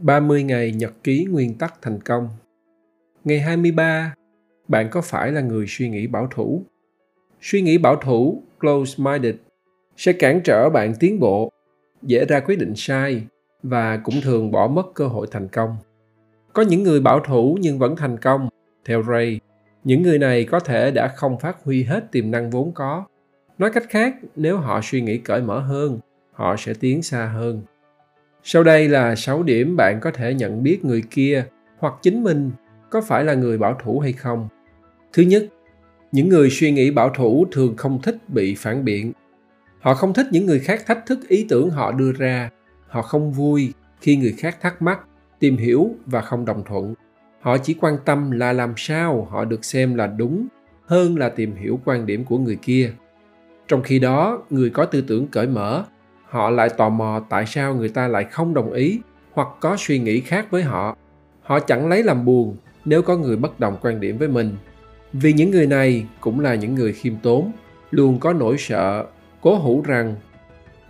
30 ngày nhật ký nguyên tắc thành công. Ngày 23, bạn có phải là người suy nghĩ bảo thủ? Suy nghĩ bảo thủ, close-minded, sẽ cản trở bạn tiến bộ, dễ ra quyết định sai và cũng thường bỏ mất cơ hội thành công. Có những người bảo thủ nhưng vẫn thành công. Theo Ray, những người này có thể đã không phát huy hết tiềm năng vốn có. Nói cách khác, nếu họ suy nghĩ cởi mở hơn, họ sẽ tiến xa hơn. Sau đây là 6 điểm bạn có thể nhận biết người kia hoặc chính mình có phải là người bảo thủ hay không. Thứ nhất, những người suy nghĩ bảo thủ thường không thích bị phản biện. Họ không thích những người khác thách thức ý tưởng họ đưa ra. Họ không vui khi người khác thắc mắc, tìm hiểu và không đồng thuận. Họ chỉ quan tâm là làm sao họ được xem là đúng hơn là tìm hiểu quan điểm của người kia. Trong khi đó, người có tư tưởng cởi mở họ lại tò mò tại sao người ta lại không đồng ý hoặc có suy nghĩ khác với họ. Họ chẳng lấy làm buồn nếu có người bất đồng quan điểm với mình. Vì những người này cũng là những người khiêm tốn, luôn có nỗi sợ, cố hữu rằng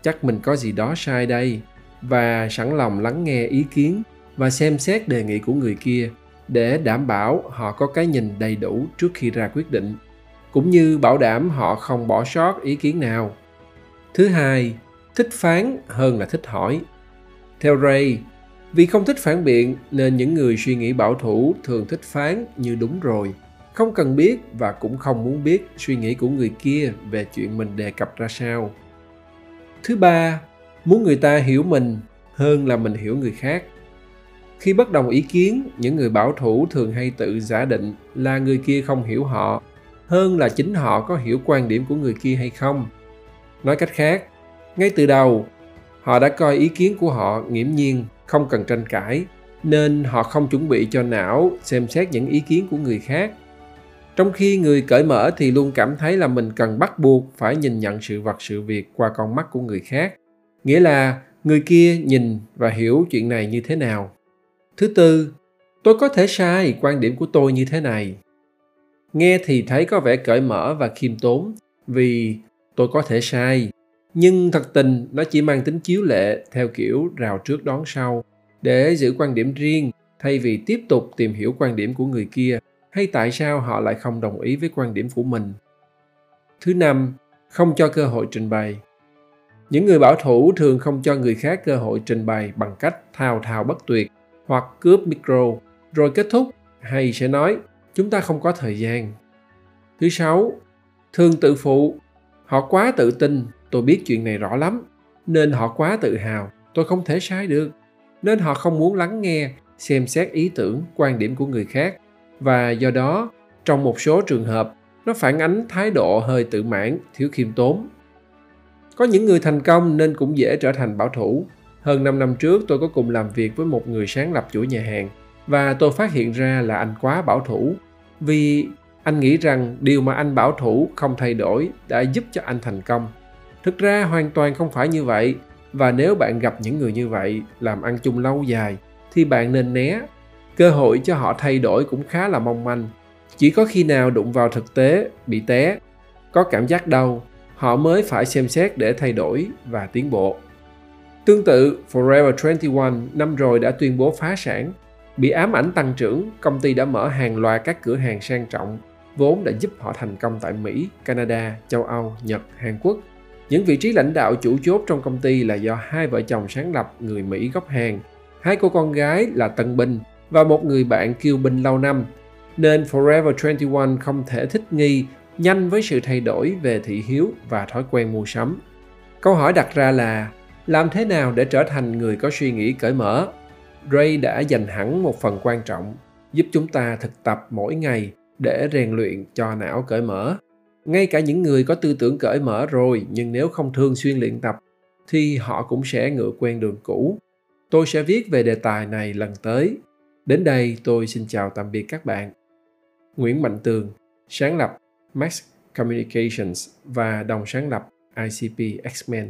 chắc mình có gì đó sai đây và sẵn lòng lắng nghe ý kiến và xem xét đề nghị của người kia để đảm bảo họ có cái nhìn đầy đủ trước khi ra quyết định, cũng như bảo đảm họ không bỏ sót ý kiến nào. Thứ hai thích phán hơn là thích hỏi. Theo Ray, vì không thích phản biện nên những người suy nghĩ bảo thủ thường thích phán như đúng rồi, không cần biết và cũng không muốn biết suy nghĩ của người kia về chuyện mình đề cập ra sao. Thứ ba, muốn người ta hiểu mình hơn là mình hiểu người khác. Khi bất đồng ý kiến, những người bảo thủ thường hay tự giả định là người kia không hiểu họ hơn là chính họ có hiểu quan điểm của người kia hay không. Nói cách khác, ngay từ đầu, họ đã coi ý kiến của họ nghiễm nhiên, không cần tranh cãi, nên họ không chuẩn bị cho não xem xét những ý kiến của người khác. Trong khi người cởi mở thì luôn cảm thấy là mình cần bắt buộc phải nhìn nhận sự vật sự việc qua con mắt của người khác. Nghĩa là người kia nhìn và hiểu chuyện này như thế nào. Thứ tư, tôi có thể sai quan điểm của tôi như thế này. Nghe thì thấy có vẻ cởi mở và khiêm tốn vì tôi có thể sai nhưng thật tình, nó chỉ mang tính chiếu lệ theo kiểu rào trước đón sau, để giữ quan điểm riêng, thay vì tiếp tục tìm hiểu quan điểm của người kia, hay tại sao họ lại không đồng ý với quan điểm của mình. Thứ năm, không cho cơ hội trình bày. Những người bảo thủ thường không cho người khác cơ hội trình bày bằng cách thao thao bất tuyệt hoặc cướp micro. Rồi kết thúc, hay sẽ nói, chúng ta không có thời gian. Thứ sáu thường tự phụ. Họ quá tự tin tôi biết chuyện này rõ lắm, nên họ quá tự hào, tôi không thể sai được. Nên họ không muốn lắng nghe, xem xét ý tưởng, quan điểm của người khác. Và do đó, trong một số trường hợp, nó phản ánh thái độ hơi tự mãn, thiếu khiêm tốn. Có những người thành công nên cũng dễ trở thành bảo thủ. Hơn 5 năm trước, tôi có cùng làm việc với một người sáng lập chuỗi nhà hàng, và tôi phát hiện ra là anh quá bảo thủ. Vì anh nghĩ rằng điều mà anh bảo thủ không thay đổi đã giúp cho anh thành công thực ra hoàn toàn không phải như vậy. Và nếu bạn gặp những người như vậy, làm ăn chung lâu dài, thì bạn nên né. Cơ hội cho họ thay đổi cũng khá là mong manh. Chỉ có khi nào đụng vào thực tế, bị té, có cảm giác đau, họ mới phải xem xét để thay đổi và tiến bộ. Tương tự, forever 21 năm rồi đã tuyên bố phá sản. Bị ám ảnh tăng trưởng, công ty đã mở hàng loạt các cửa hàng sang trọng, vốn đã giúp họ thành công tại mỹ, canada, châu âu, nhật, hàn quốc những vị trí lãnh đạo chủ chốt trong công ty là do hai vợ chồng sáng lập người Mỹ gốc Hàn, hai cô con gái là Tân Bình và một người bạn kiêu binh lâu năm, nên Forever 21 không thể thích nghi nhanh với sự thay đổi về thị hiếu và thói quen mua sắm. Câu hỏi đặt ra là làm thế nào để trở thành người có suy nghĩ cởi mở? Ray đã dành hẳn một phần quan trọng giúp chúng ta thực tập mỗi ngày để rèn luyện cho não cởi mở ngay cả những người có tư tưởng cởi mở rồi, nhưng nếu không thường xuyên luyện tập, thì họ cũng sẽ ngựa quen đường cũ. Tôi sẽ viết về đề tài này lần tới. Đến đây tôi xin chào tạm biệt các bạn. Nguyễn mạnh tường, sáng lập max communications và đồng sáng lập icp x-men.